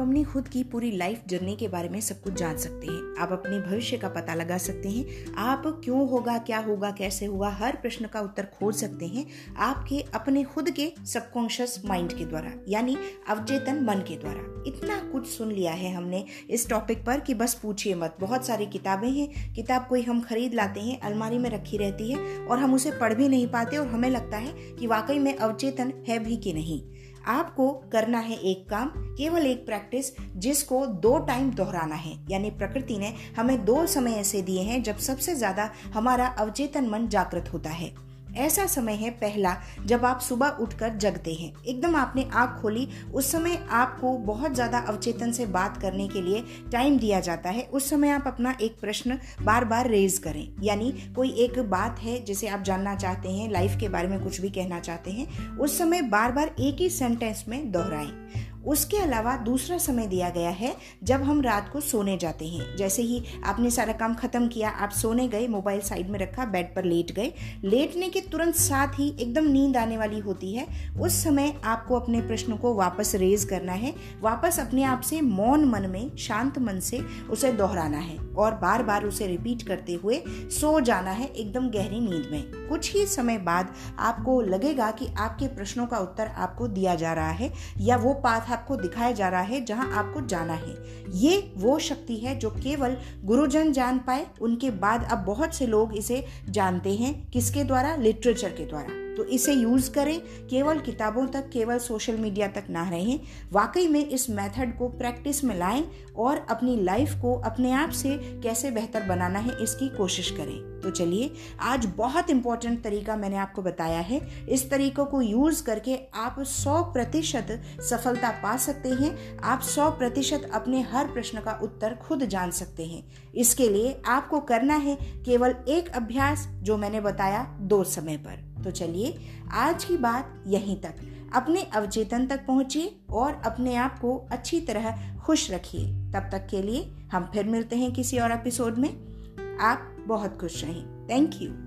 अपनी खुद की पूरी लाइफ जर्नी के बारे में सब कुछ जान सकते हैं। आप अपने भविष्य का पता लगा सकते हैं। आप क्यों होगा, क्या होगा, कैसे होगा हर प्रश्न का उत्तर खोज सकते हैं आपके अपने खुद के सबकॉन्शियस माइंड के द्वारा, यानी अवचेतन मन के द्वारा। इतना कुछ सुन लिया है हमने इस टॉपिक पर कि बस पूछिए मत। बहुत सारी किताबें हैं। किताब कोई हम खरीद लाते हैं, अलमारी में रखी रहती है और हम उसे पढ़ भी नहीं पाते और हमें लगता है कि वाकई में अवचेतन है भी कि नहीं। आपको करना है एक काम, केवल एक प्रैक्टिस जिसको दो टाइम दोहराना है। यानी प्रकृति ने हमें दो समय ऐसे दिए हैं जब सबसे ज़्यादा हमारा अवचेतन मन जागृत होता है। ऐसा समय है पहला जब आप सुबह उठकर जगते हैं। एकदम आपने आँख खोली, उस समय आपको बहुत ज़्यादा अवचेतन से बात करने के लिए टाइम दिया जाता है। उस समय आप अपना एक प्रश्न बार बार रेज करें। यानी कोई एक बात है जिसे आप जानना चाहते हैं, लाइफ के बारे में कुछ भी कहना चाहते हैं, उस समय बार बार एक ही सेंटेंस में दोहराएँ। उसके अलावा दूसरा समय दिया गया है जब हम रात को सोने जाते हैं। जैसे ही आपने सारा काम खत्म किया, आप सोने गए, मोबाइल साइड में रखा, बेड पर लेट गए, लेटने के तुरंत साथ ही एकदम नींद आने वाली होती है। उस समय आपको अपने प्रश्न को वापस रेज करना है। वापस अपने आप से मौन मन में, शांत मन से उसे दोहराना है और बार बार उसे रिपीट करते हुए सो जाना है एकदम गहरी नींद में। कुछ ही समय बाद आपको लगेगा कि आपके प्रश्नों का उत्तर आपको दिया जा रहा है या वो पाथ आपको दिखाया जा रहा है, जहाँ आपको जाना है। ये वो शक्ति है जो केवल गुरुजन जान पाए, उनके बाद अब बहुत से लोग इसे जानते हैं, किसके द्वारा? लिटरेचर के द्वारा। तो इसे यूज़ करें, केवल किताबों तक, केवल सोशल मीडिया तक ना रहें। वाकई में इस मेथड को प्रैक्टिस में लाएँ और अपनी लाइफ को अपने आप से कैसे बेहतर बनाना है इसकी कोशिश करें। तो चलिए, आज बहुत इंपॉर्टेंट तरीका मैंने आपको बताया है। इस तरीकों को यूज़ करके आप 100 प्रतिशत सफलता पा सकते हैं। आप 100 प्रतिशत अपने हर प्रश्न का उत्तर खुद जान सकते हैं। इसके लिए आपको करना है केवल एक अभ्यास, जो मैंने बताया दो समय पर। तो चलिए आज की बात यहीं तक। अपने अवचेतन तक पहुंचिए और अपने आप को अच्छी तरह खुश रखिए। तब तक के लिए हम फिर मिलते हैं किसी और एपिसोड में। आप बहुत खुश रहें। Thank you